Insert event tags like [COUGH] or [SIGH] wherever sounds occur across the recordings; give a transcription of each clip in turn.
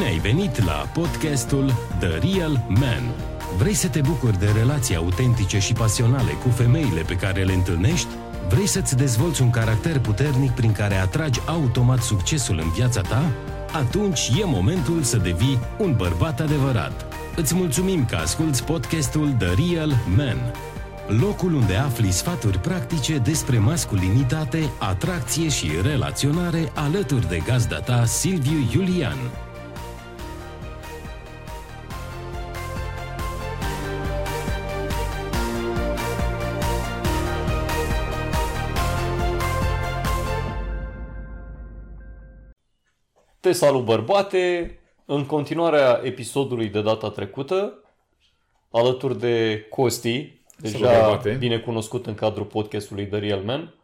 Bine ai venit la podcastul The Real Man. Vrei să te bucuri de relații autentice și pasionale cu femeile pe care le întâlnești? Vrei să-ți dezvolți un caracter puternic prin care atragi automat succesul în viața ta? Atunci e momentul să devii un bărbat adevărat. Îți mulțumim că asculti podcastul The Real Man locul unde afli sfaturi practice despre masculinitate, atracție și relaționare alături de gazda ta Silviu Iulian. Te salut bărbate! În continuarea episodului de data trecută, alături de Costi, deja bine cunoscut în cadrul podcastului The Real Man,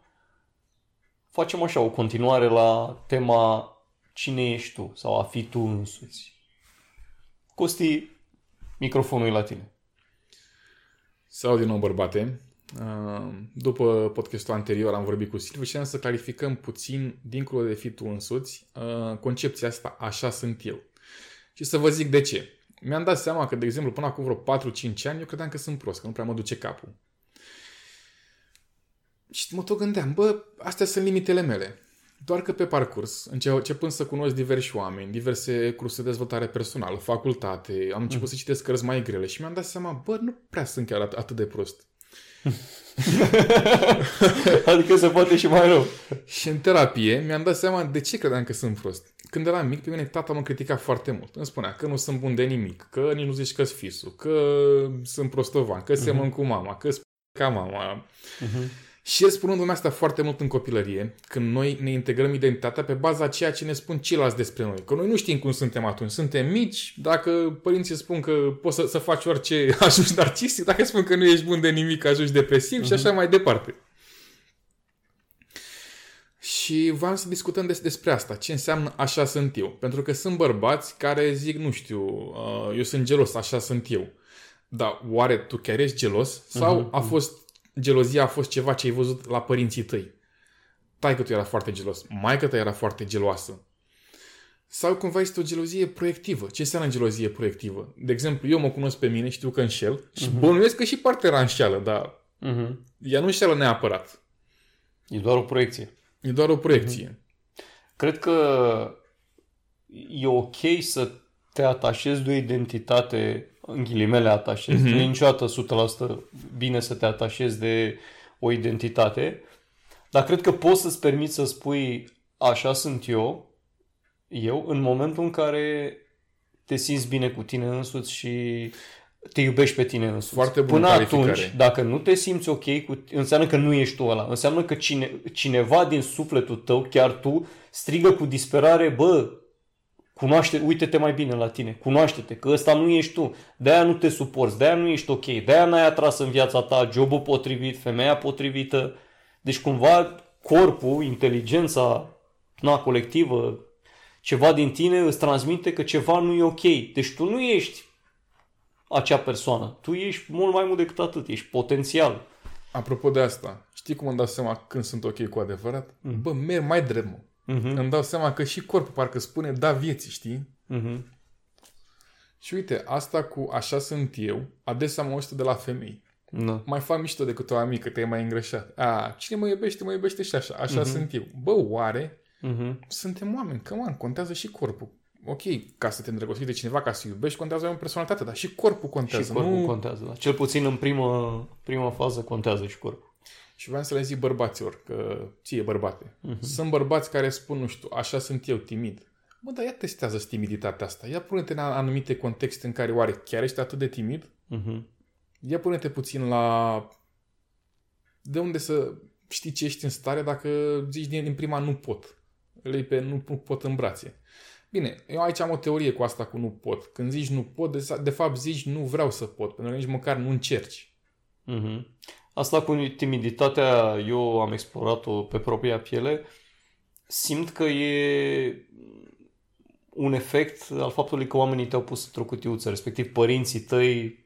facem așa o continuare la tema cine ești tu sau a fi tu însuți. Costi, microfonul e la tine. Salut din nou, bărbate. După podcastul anterior am vorbit cu Silviu și am să clarificăm puțin, dincolo de fi tu însuți, concepția asta, așa sunt eu. Și să vă zic de ce mi-am dat seama că, de exemplu, până acum vreo 4-5 ani, eu credeam că sunt prost, că nu prea mă duce capul. Și mă tot gândeam, bă, astea sunt limitele mele. Doar că pe parcurs, începând să cunosc diversi oameni, diverse curse de dezvoltare personală, facultate, am început mm. să citesc cărți mai grele și mi-am dat seama, bă, nu prea sunt chiar atât de prost. [LAUGHS] adică se poate și mai rău. Și în terapie mi-am dat seama de ce credeam că sunt prost. Când eram mic, pe mine tata mă critica foarte mult. Îmi spunea că nu sunt bun de nimic, că nici nu zici că-s fisul, că sunt prostovan, că uh-huh. semăn cu mama, că ca mama. Uh-huh. Și el spunându-mi asta foarte mult în copilărie, când noi ne integrăm identitatea pe baza a ceea ce ne spun ceilalți despre noi. Că noi nu știm cum suntem atunci. Suntem mici, dacă părinții spun că poți să, să faci orice, [LAUGHS] ajungi narcisic, dacă spun că nu ești bun de nimic, ajungi depresiv uh-huh. și așa mai departe. Și vreau să discutăm des, despre asta, ce înseamnă așa sunt eu. Pentru că sunt bărbați care zic, nu știu, uh, eu sunt gelos, așa sunt eu. Dar oare tu chiar ești gelos? Sau uh-huh. a fost gelozia a fost ceva ce ai văzut la părinții tăi. că tu era foarte gelos, maică ta era foarte geloasă. Sau cumva este o gelozie proiectivă. Ce înseamnă gelozie proiectivă? De exemplu, eu mă cunosc pe mine, știu că înșel și uh-huh. bănuiesc că și partea înșeală, dar uh-huh. ea nu înșeală neapărat. E doar o proiecție. E doar o proiecție. Uh-huh. Cred că e ok să te atașezi de o identitate în ghilimele atașezi. Mm-hmm. Nu e niciodată 100% bine să te atașezi de o identitate, dar cred că poți să-ți permiți să spui așa sunt eu, eu, în momentul în care te simți bine cu tine însuți și te iubești pe tine însuți. Foarte Până atunci, dacă nu te simți ok, cu, înseamnă că nu ești tu ăla. Înseamnă că cine, cineva din sufletul tău, chiar tu, strigă cu disperare, bă, Cunoaște, uite-te mai bine la tine, cunoaște-te, că ăsta nu ești tu, de-aia nu te suporți, de-aia nu ești ok, de-aia n-ai atras în viața ta jobul potrivit, femeia potrivită. Deci cumva corpul, inteligența na, colectivă, ceva din tine îți transmite că ceva nu e ok. Deci tu nu ești acea persoană, tu ești mult mai mult decât atât, ești potențial. Apropo de asta, știi cum îmi dau seama când sunt ok cu adevărat? Mm. Bă, merg mai drept, mă. Uh-huh. Îmi dau seama că și corpul parcă spune da vieții, știi? Uh-huh. Și uite, asta cu așa sunt eu, adesea mă de la femei. No. Mai fac mișto decât o amică, te-ai mai îngrășat. A, cine mă iubește, mă iubește și așa. Așa uh-huh. sunt eu. Bă, oare? Uh-huh. Suntem oameni, că man, contează și corpul. Ok, ca să te îndrăgostești de cineva, ca să iubești, contează o personalitate, dar și corpul contează. Și corpul nu... contează, da. Cel puțin în primă, prima fază contează și corpul. Și vreau să le zic bărbaților, că ție bărbate. Uh-huh. Sunt bărbați care spun, nu știu, așa sunt eu, timid. Bă, dar ia testează timiditatea asta. Ia pune-te în anumite contexte în care oare chiar ești atât de timid. Uh-huh. Ia pune-te puțin la... De unde să știi ce ești în stare dacă zici din, din prima nu pot. Le pe nu, nu pot în brațe. Bine, eu aici am o teorie cu asta cu nu pot. Când zici nu pot, de, de fapt zici nu vreau să pot, pentru că nici măcar nu încerci. Uh-huh. Asta cu timiditatea, eu am explorat-o pe propria piele. Simt că e un efect al faptului că oamenii te-au pus într-o cutiuță, respectiv părinții tăi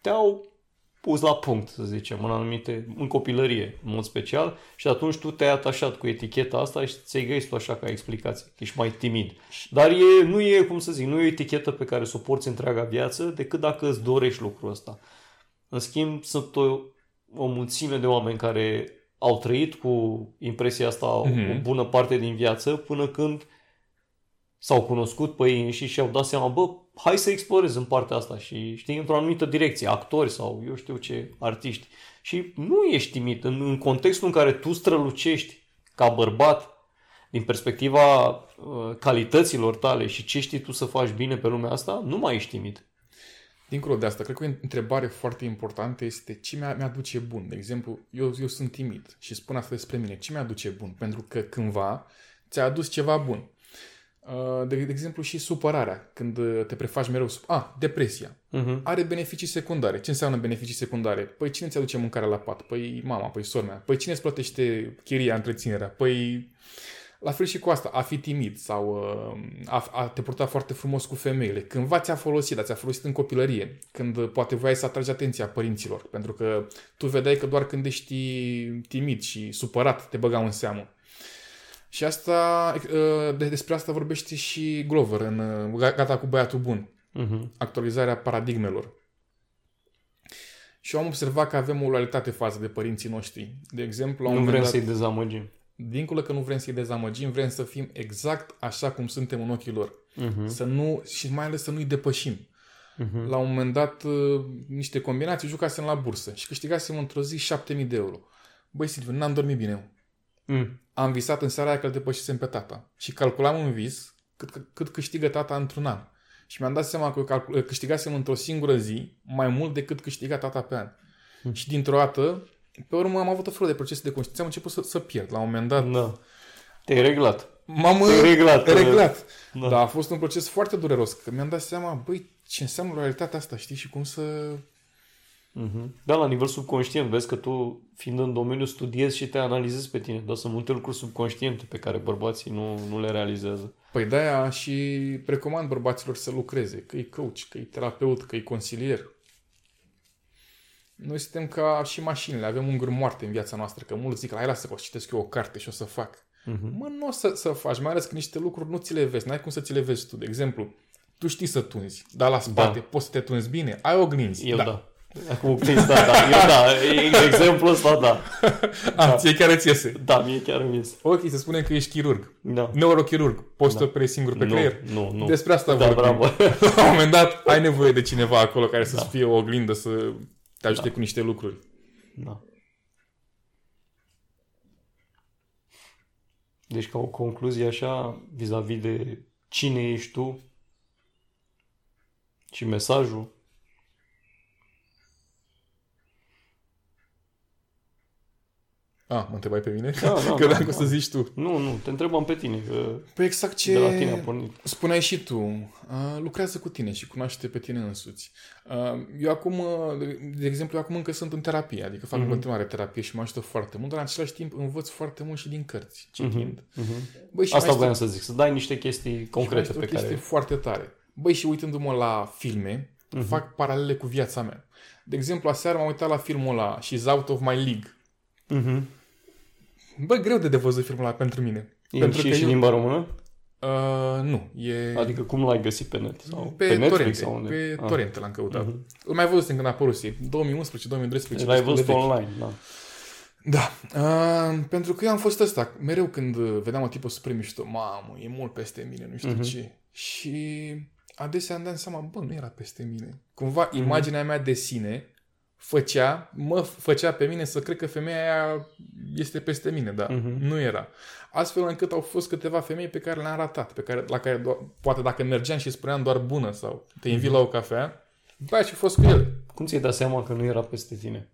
te-au pus la punct, să zicem, în anumite, în copilărie, în mod special, și atunci tu te-ai atașat cu eticheta asta și ți-ai găsit tu așa ca explicație, că ești mai timid. Dar e, nu e, cum să zic, nu e o etichetă pe care să o porți întreaga viață, decât dacă îți dorești lucrul ăsta. În schimb, sunt o, o mulțime de oameni care au trăit cu impresia asta mm-hmm. o bună parte din viață până când s-au cunoscut pe ei înșiși și au dat seama, bă, hai să explorez în partea asta și știi, într-o anumită direcție, actori sau eu știu ce, artiști. Și nu ești timid. În, în contextul în care tu strălucești ca bărbat, din perspectiva uh, calităților tale și ce știi tu să faci bine pe lumea asta, nu mai ești timid. Dincolo de asta, cred că o întrebare foarte importantă este ce mi-aduce bun. De exemplu, eu, eu sunt timid și spun asta despre mine. Ce mi-aduce bun? Pentru că cândva ți-a adus ceva bun. Uh, de, de exemplu, și supărarea, când uh, te prefaci mereu... Sub... Ah, depresia. Uh-huh. Are beneficii secundare. Ce înseamnă beneficii secundare? Păi cine ți aduce mâncarea la pat? Păi mama, păi sora mea. Păi cine îți plătește chiria, întreținerea? Păi... La fel și cu asta, a fi timid sau uh, a, a te purta foarte frumos cu femeile. Cândva ți-a folosit, dar ți-a folosit în copilărie, când poate voiai să atragi atenția părinților, pentru că tu vedeai că doar când ești timid și supărat te băgau în seamă. Și asta, uh, de, despre asta vorbește și Glover în uh, Gata cu băiatul bun. Uh-huh. Actualizarea paradigmelor. Și am observat că avem o loialitate față de părinții noștri. De exemplu, nu vrem dat, să-i dezamăgim. Dincolo că nu vrem să-i dezamăgim, vrem să fim exact așa cum suntem în ochii lor. Uh-huh. Să nu, și mai ales să nu-i depășim. Uh-huh. La un moment dat, uh, niște combinații, jucasem la bursă și câștigasem într-o zi 7000 de euro. Băi, Silviu, n-am dormit bine. Mm am visat în seara aia că îl depășisem pe tata. Și calculam în vis cât, cât câștigă tata într-un an. Și mi-am dat seama că câștigasem într-o singură zi mai mult decât câștiga tata pe an. Hmm. Și dintr-o dată, pe urmă am avut o felul de procese de conștiință, am început să, să pierd. La un moment dat... Da. Te-ai reglat. M-am Te-ai reglat. reglat. Da. Dar a fost un proces foarte dureros, că mi-am dat seama, băi, ce înseamnă realitatea asta, știi, și cum să Uh-huh. Da, la nivel subconștient, vezi că tu, fiind în domeniu, studiezi și te analizezi pe tine, dar sunt multe lucruri subconștiente pe care bărbații nu, nu le realizează. Păi de-aia și recomand bărbaților să lucreze, că e coach, că e terapeut, că e consilier. Noi suntem ca și mașinile, avem unguri moarte în viața noastră, că mulți zic, hai lasă că o citesc eu o carte și o să fac. Uh-huh. Mă, nu o să, să faci, mai ales că niște lucruri nu ți le vezi, n-ai cum să ți le vezi tu. De exemplu, tu știi să tunzi, dar la spate da. poți să te tunzi bine, ai oglinzi. Eu da. da. Acum prins, da, da. Eu da, exemplu ăsta, da. A, [LAUGHS] da. ție chiar îți iese. Da, mie chiar îmi iese. Ok, să spunem că ești chirurg. Da. Neurochirurg. Poți da. să operezi singur pe nu, creier? Nu, nu. Despre asta da, vorbim. Bravo. [LAUGHS] La un moment dat ai nevoie de cineva acolo care să-ți da. fie o oglindă, să te ajute da. cu niște lucruri. Da. Deci ca o concluzie așa, vis-a-vis de cine ești tu și mesajul, Ah, mă întrebai pe mine? Da, da, [LAUGHS] Credeam da, că o să zici tu. Nu, nu, te întrebam pe tine. Că păi exact ce de la tine a pornit. spuneai și tu. Uh, lucrează cu tine și cunoaște pe tine însuți. Uh, eu acum, de exemplu, eu acum încă sunt în terapie, adică fac mm-hmm. în mhm. continuare terapie și mă ajută foarte mult, dar în același timp învăț foarte mult și din cărți, citind. Mm-hmm. Mm-hmm. Băi, și Asta voiam să zic, să dai niște chestii concrete pe care... foarte tare. Băi, și uitându-mă la filme, mm-hmm. fac paralele cu viața mea. De exemplu, aseară m-am uitat la filmul ăla, She's Out of My League. Mm-hmm Bă, greu de devăzut filmul ăla pentru mine. E pentru și, că și eu... limba română? Uh, nu, e... Adică cum l-ai găsit pe net? Sau pe, pe Netflix torrente, sau unde? Pe ah. torrente l-am căutat. Uh-huh. Îl mai văzut când a apărut, 2011-2012. L-ai văzut online, da. Da, uh, pentru că eu am fost ăsta, mereu când vedeam o tipă super mișto, mamă, e mult peste mine, nu știu uh-huh. ce. Și adesea am dat seama, bă, nu era peste mine. Cumva uh-huh. imaginea mea de sine făcea, mă făcea pe mine să cred că femeia aia este peste mine, dar uh-huh. nu era. Astfel încât au fost câteva femei pe care le-am ratat, pe care, la care do- poate dacă mergeam și spuneam doar bună sau te invit uh-huh. la o cafea, băi, și fost cu el. Cum ți-ai dat seama că nu era peste tine?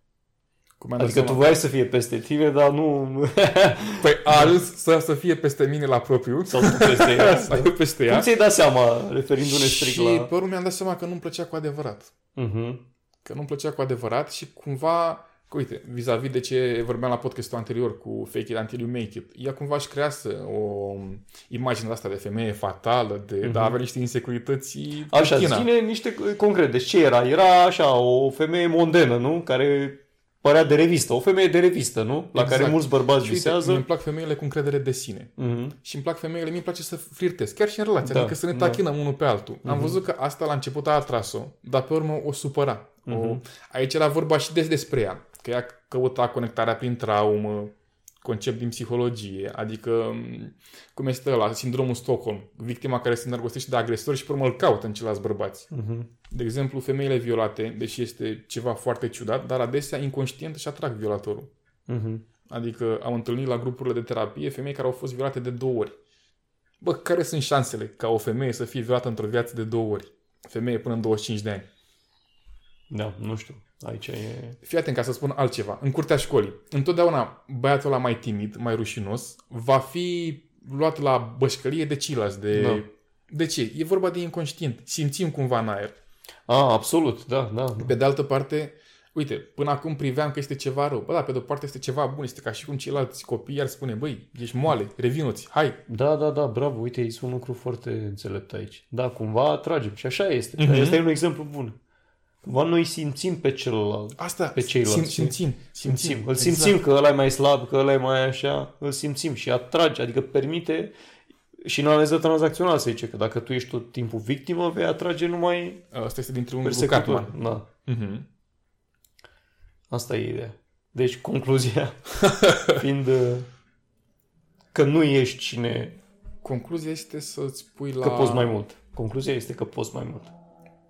Cum adică seama? tu voiai să fie peste tine, dar nu... [LAUGHS] păi a ajuns să, să fie peste mine la propriu. Sau tu peste ea. [LAUGHS] sau eu peste ea. Cum ți-ai dat seama, referindu-ne strict la... Și pe urmă mi-am dat seama că nu-mi plăcea cu adevărat. Uh-huh că nu-mi plăcea cu adevărat și cumva Că uite, vis-a-vis de ce vorbeam la podcastul anterior cu Fake It Until You Make It, ea cumva își creează o imagine asta de femeie fatală, de, mm-hmm. dar avea niște insecurități Așa, China. ține niște concrete. Deci ce era? Era așa, o femeie mondenă, nu? Care părea de revistă. O femeie de revistă, nu? La Exact. care mulți bărbați Și uite, visează. mie îmi plac femeile cu încredere de sine. Mhm. Și îmi plac femeile, mie îmi place să flirtez, chiar și în relație, Da, adică să ne da. tachinăm unul pe altul. Am văzut că asta la început a atras-o, dar pe urmă o supăra. O, aici era vorba și des despre ea, că ea căuta conectarea prin traumă, concept din psihologie, adică m, cum este ăla, sindromul Stockholm, victima care se îndrăgostește de agresor și pe urmă îl caută în ceilalți bărbați. Mhm. De exemplu, femeile violate, deși este ceva foarte ciudat, dar adesea inconștient își atrag violatorul. Mhm. Adică am întâlnit la grupurile de terapie femei care au fost violate de două ori. Bă, care sunt șansele ca o femeie să fie violată într-o viață de două ori? Femeie până în 25 de ani. Da, nu știu. Aici e... Fii atent ca să spun altceva. În curtea școlii, întotdeauna băiatul ăla mai timid, mai rușinos, va fi luat la bășcălie de ceilalți. De... Da. de ce? E vorba de inconștient. Simțim cumva în aer. A, absolut, da, da. da. Pe de altă parte, uite, până acum priveam că este ceva rău. Bă, da, pe de o parte este ceva bun. Este ca și cum ceilalți copii ar spune, băi, ești moale, revinuți, hai, Da, da, da, bravo, uite, e un lucru foarte înțelept aici. Da, cumva atragem și așa este. Mhm. Mm-hmm. Asta e un exemplu bun. Cumva noi simțim pe celălalt. Asta, Pe ceilalți, sim, știi? simțim, simțim, Simțim. Îl simțim că ăla e mai slab, că ăla e mai așa, îl simțim și atrage, adică permite și în analiză tranzacțională se zice că dacă tu ești tot timpul victimă, vei atrage numai Asta este dintr-un lucru persecutor. Cartman. Da, Mhm. asta e ideea. Deci concluzia [LAUGHS] fiind uh, că nu ești cine, Concluzia este să-ți pui la... că poți mai mult. Concluzia este că poți mai mult.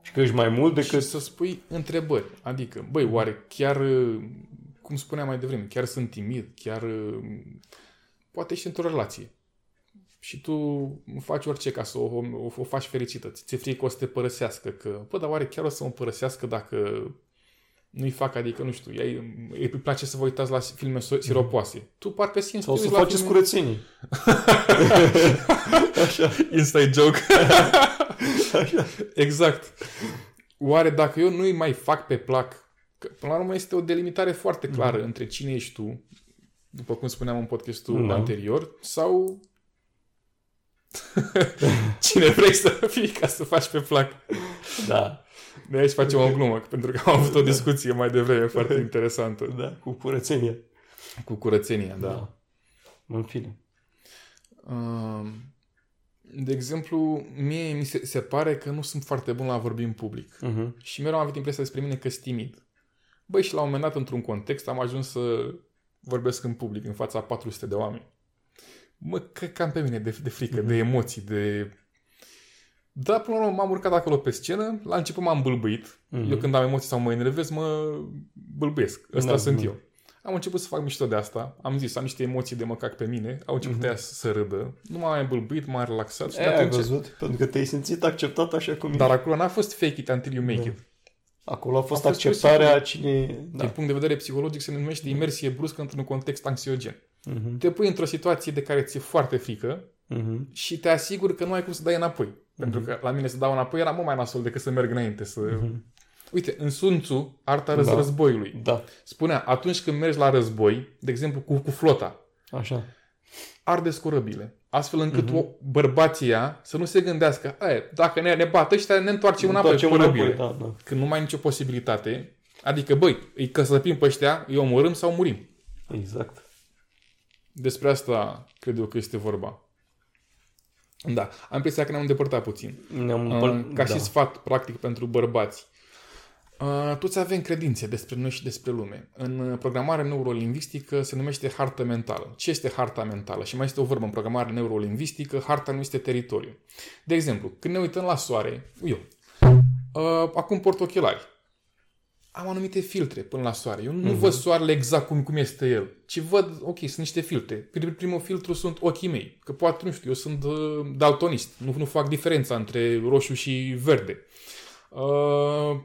Și că ești mai mult Și decât... să spui întrebări. Adică, băi, oare chiar, uh, cum spuneam mai devreme, chiar sunt timid, chiar uh, poate ești într-o relație. Și tu faci orice ca să o, o, o faci fericită. Ți-e frică că o să te părăsească. Că, bă, dar oare chiar o să mă părăsească dacă nu-i fac, adică, nu știu, ea, îi place să vă uitați la filme so- siropoase. Tu parcă simți Sau că să te uiți la faceți filme- curățenii. [LAUGHS] [LAUGHS] Inside joke. [LAUGHS] exact. Oare dacă eu nu-i mai fac pe plac, că până la urmă este o delimitare foarte clară mm. între cine ești tu, după cum spuneam în podcastul Da. anterior, sau [LAUGHS] cine vrei să fii ca să faci pe plac. Da, De aici facem o glumă, pentru că am avut o discuție mai devreme foarte interesantă da, cu curățenia. cu curățenia, da. Da. În fine. Um, De exemplu, mie mi se, se pare că nu sunt foarte bun la a vorbi în public. Uh-huh. Și mereu am avut impresia despre mine că sunt timid. Băi, și la un moment dat, într-un context, am ajuns să vorbesc în public, în fața a 400 de oameni. Mă, că cam pe mine de, de frică, de emoții, de... Da, până la urmă m-am urcat acolo pe scenă, la început m-am bâlbâit. Mhm. Eu când am emoții sau mă enervez, mă bâlbâiesc. Ăsta Da, sunt da. eu. Am început să fac mișto de asta. Am zis, am niște emoții de măcac pe mine. Au început Mhm. ea să, să râdă. Nu m-am mai bâlbâit, m-am relaxat. Și de E, ai atunci... văzut? Pentru că te-ai simțit acceptat așa cum Dar ești. acolo n-a fost fake it until you make Da. it. Acolo a fost A fost acceptarea cine... Din Da. punct de vedere psihologic se numește imersie bruscă într-un context anxiogen. Mhm. Te pui într-o situație de care ți-e foarte frică Mhm. și te asiguri că nu ai cum să dai înapoi. Pentru Mhm. că la mine să dau înapoi era mult mai nasol decât să merg înainte. Să... Uite, în Sun Tzu, arta răz- Da. războiului, Da, spunea, atunci când mergi la război, de exemplu cu, cu flota, așa. arde corăbile. Astfel încât Mhm. o bărbația să nu se gândească, "Aia, dacă ne, ne bat ăștia, ne întoarcem înapoi cu Întoarcem corăbile. înapoi, Da, da. Când nu mai ai nicio posibilitate, adică, băi, îi căsăpim pe ăștia, îi omorâm sau murim. Exact. Despre asta cred eu că este vorba. Da, am impresia că ne-am îndepărtat puțin. Ne-am Uh, împăr- ca da. și sfat, practic, pentru bărbați. Uh, toți avem credințe despre noi și despre lume. În uh, programare neurolingvistică se numește hartă mentală. Ce este harta mentală? Și mai este o vorbă în programare neurolingvistică, harta nu este teritoriu. De exemplu, când ne uităm la soare, eu, uh, acum port ochelari, am anumite filtre până la soare. Eu nu văd soarele exact cum, cum este el, ci văd, ok, sunt niște filtre. Prim- Primul filtru sunt ochii mei, că poate, nu știu, eu sunt uh, daltonist, nu, nu fac diferența între roșu și verde. Uh,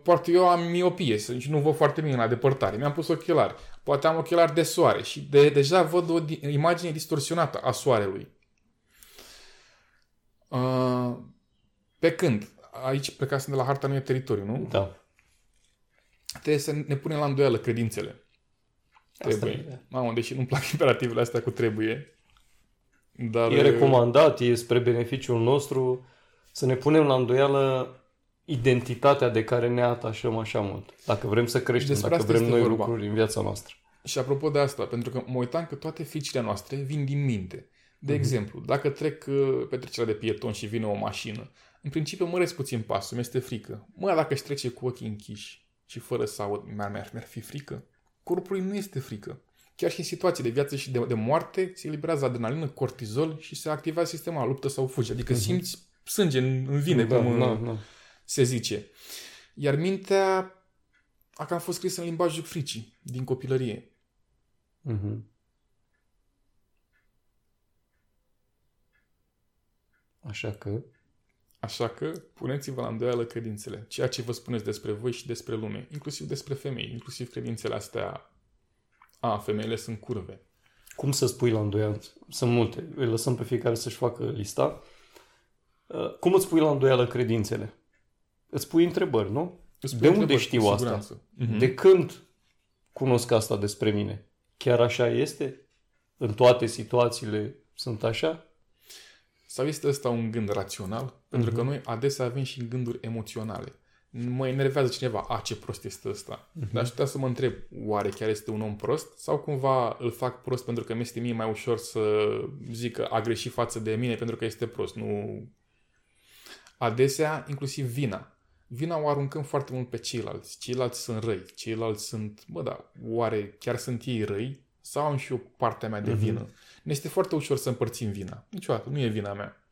poate eu am miopie și nu văd foarte bine la depărtare. Mi-am pus ochelari. Poate am ochelari de soare și de, deja văd o di- imagine distorsionată a soarelui. Uh, pe când, aici plecasem de la harta nu e teritoriu, nu? Da. Trebuie să ne punem la îndoială credințele. Trebuie. e. Mamă, deși nu-mi plac imperativele astea cu trebuie. Dar E recomandat, e spre beneficiul nostru să ne punem la îndoială identitatea de care ne atașăm așa mult. Dacă vrem să creștem, Despre dacă asta vrem este noi vorba. lucruri în viața noastră. Și apropo de asta, pentru că mă uitam că toate fricile noastre vin din minte. De exemplu, dacă trec uh, petrecerea de pieton și vine o mașină, în principiu măresc puțin pasul, mi-este frică. Mă, dacă își trece cu ochii închiși și fără să aud, mi-ar, mi-ar, mi-ar fi frică? Corpului nu este frică. Chiar și în situații de viață și de, de moarte se eliberează adrenalină, cortizol și se activează sistemul luptă sau fugi. Adică simți sânge în, în vine, da, cum da, uh, da. Se zice. Iar mintea a cam fost scrisă în limbajul fricii, din copilărie. Mhm. Așa că, Așa că puneți-vă la îndoială credințele, ceea ce vă spuneți despre voi și despre lume, inclusiv despre femei, inclusiv credințele astea, a, femeile sunt curve. cum să spui la îndoială? Sunt multe. Îi lăsăm pe fiecare să-și facă lista. Uh, Cum îți pui la îndoială credințele? Îți pui întrebări, nu? Îți pun De unde întrebări, știu cu asta? siguranță. Mhm. De când cunosc asta despre mine? Chiar așa este? În toate situațiile sunt așa? Sau este ăsta un gând rațional? Pentru că noi adesea avem și gânduri emoționale. Mă enervează cineva, a, ce prost este ăsta. Dar aș putea să mă întreb, oare chiar este un om prost? Sau cumva îl fac prost pentru că mi-este mie mai ușor să zic că a greșit față de mine pentru că este prost? Nu... Adesea, inclusiv vina. Vina o aruncăm foarte mult pe ceilalți. Ceilalți sunt răi. Ceilalți sunt, bă, da, oare chiar sunt ei răi? Sau am și eu partea mea de vină? Ne este foarte ușor să împărțim vina. Niciodată, nu e vina mea.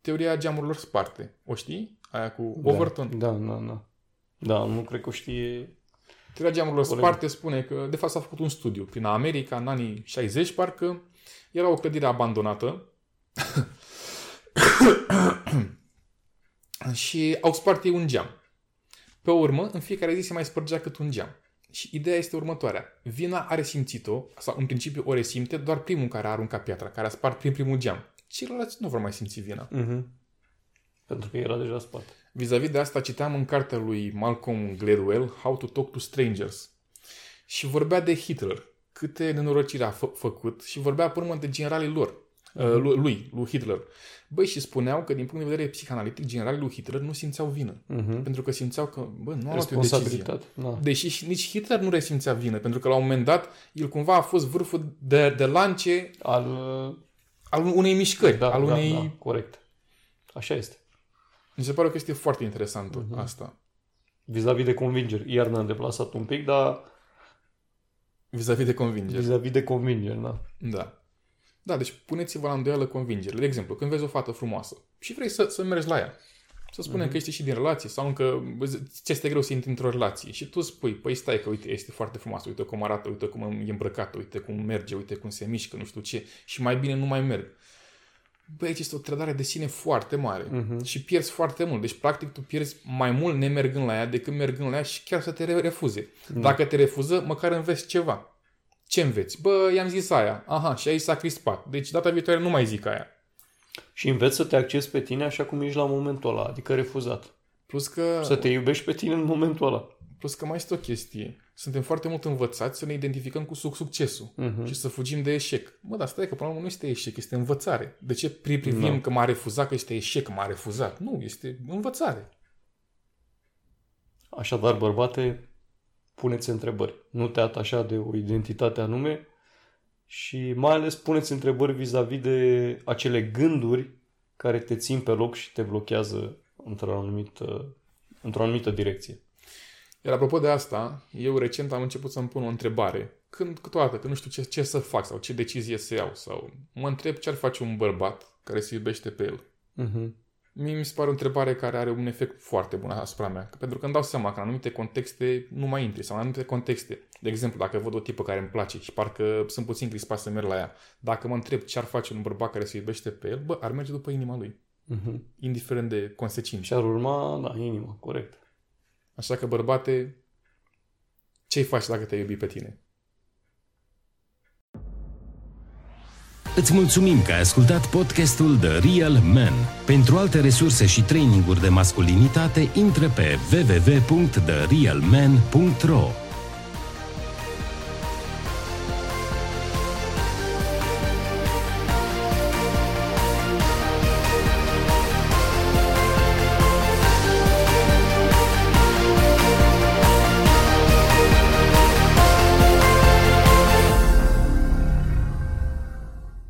Teoria geamurilor sparte. O știi? Aia cu Overton. Da, da, da. Da, nu cred că o știe... Teoria geamurilor Corect. sparte spune că, de fapt, s-a făcut un studiu prin America în anii 60, parcă era o clădire abandonată [COUGHS] [COUGHS] și au spart ei un geam. Pe urmă, în fiecare zi se mai spărgea cât un geam. Și ideea este următoarea. Vina are simțit-o, sau în principiu o resimte doar primul care a aruncat piatra, care a spart prin primul geam. Ceilalți nu vor mai simți vina. Uh-huh. Pentru că era deja spate. Vis-a-vis de asta citeam în cartea lui Malcolm Gladwell, How to Talk to Strangers. Și vorbea de Hitler, câte nenorociri a fă- făcut și vorbea până de generalii lor, uh, lui, lui, lui Hitler. Băi, și spuneau că din punct de vedere psihanalitic, generalii lui Hitler nu simțeau vină. Uh-huh. Pentru că simțeau că, bă, nu a luat o decizie. Responsabilitate. Da. Deși și nici Hitler nu resimțea vină, pentru că la un moment dat el cumva a fost vârful de, de lance Al, uh, al unei mișcări, da, al unei... da, da, corect. Așa este. Mi se pare că este foarte interesantă uh-huh. asta. Vis-a-vis de convingeri. Iar ne-am deplasat un pic, dar Vis-a-vis de convingeri. vis-a-vis de convingeri, da. Da. Da, deci puneți-vă la îndoială convingerile. De exemplu, când vezi o fată frumoasă și vrei să, să mergi la ea, să spunem Mhm. că ești și din relație sau încă ți este greu să intri într-o relație și tu spui, păi stai că uite, este foarte frumoasă, uite cum arată, uite cum e îmbrăcată, uite cum merge, uite cum se mișcă, nu știu ce, și mai bine nu mai merg. Băi, aici este o trădare de sine foarte mare Mhm. și pierzi foarte mult. Deci, practic, tu pierzi mai mult nemergând la ea decât mergând la ea și chiar să te re- refuze. Da. Dacă te refuză, măcar înveți ceva. Ce înveți? Bă, i-am zis aia. Aha, și aici s-a crispat. Deci data viitoare nu mai zic aia. Și înveți să te accesi pe tine așa cum ești la momentul ăla, adică refuzat. Plus că, Să te iubești pe tine în momentul ăla. plus că mai este o chestie. Suntem foarte mult învățați să ne identificăm cu suc- succesul Mhm. și să fugim de eșec. Mă, dar stai că până la urmă nu este eșec, este învățare. De ce pri- privim Da. că m-a refuzat, că este eșec, că m-a refuzat? Nu, este învățare. Așadar, bărbate, puneți întrebări. Nu te atașa de o identitate anume și mai ales puneți întrebări vis-a-vis de acele gânduri care te țin pe loc și te blochează într-o anumită, într-o anumită direcție. Iar apropo de asta, eu recent am început să-mi pun o întrebare. Când, câteodată, când nu știu ce, ce să fac sau ce decizie să iau sau mă întreb ce ar face un bărbat care se iubește pe el. Mhm. Mie mi se pare o întrebare care are un efect foarte bun asupra mea. Pentru că îmi dau seama că în anumite contexte nu mai intri. Sau în anumite contexte. De exemplu, dacă văd o tipă care îmi place și parcă sunt puțin crispat să merg la ea. Dacă mă întreb ce ar face un bărbat care se iubește pe el, bă, ar merge după inima lui. Mhm. Indiferent de consecințe. Și ar urma, da, inima, corect. Așa că, bărbate, ce-i faci dacă te iubi pe tine? Îți mulțumim că ai ascultat podcastul The Real Man. Pentru alte resurse și traininguri de masculinitate, intră pe www.therealman.ro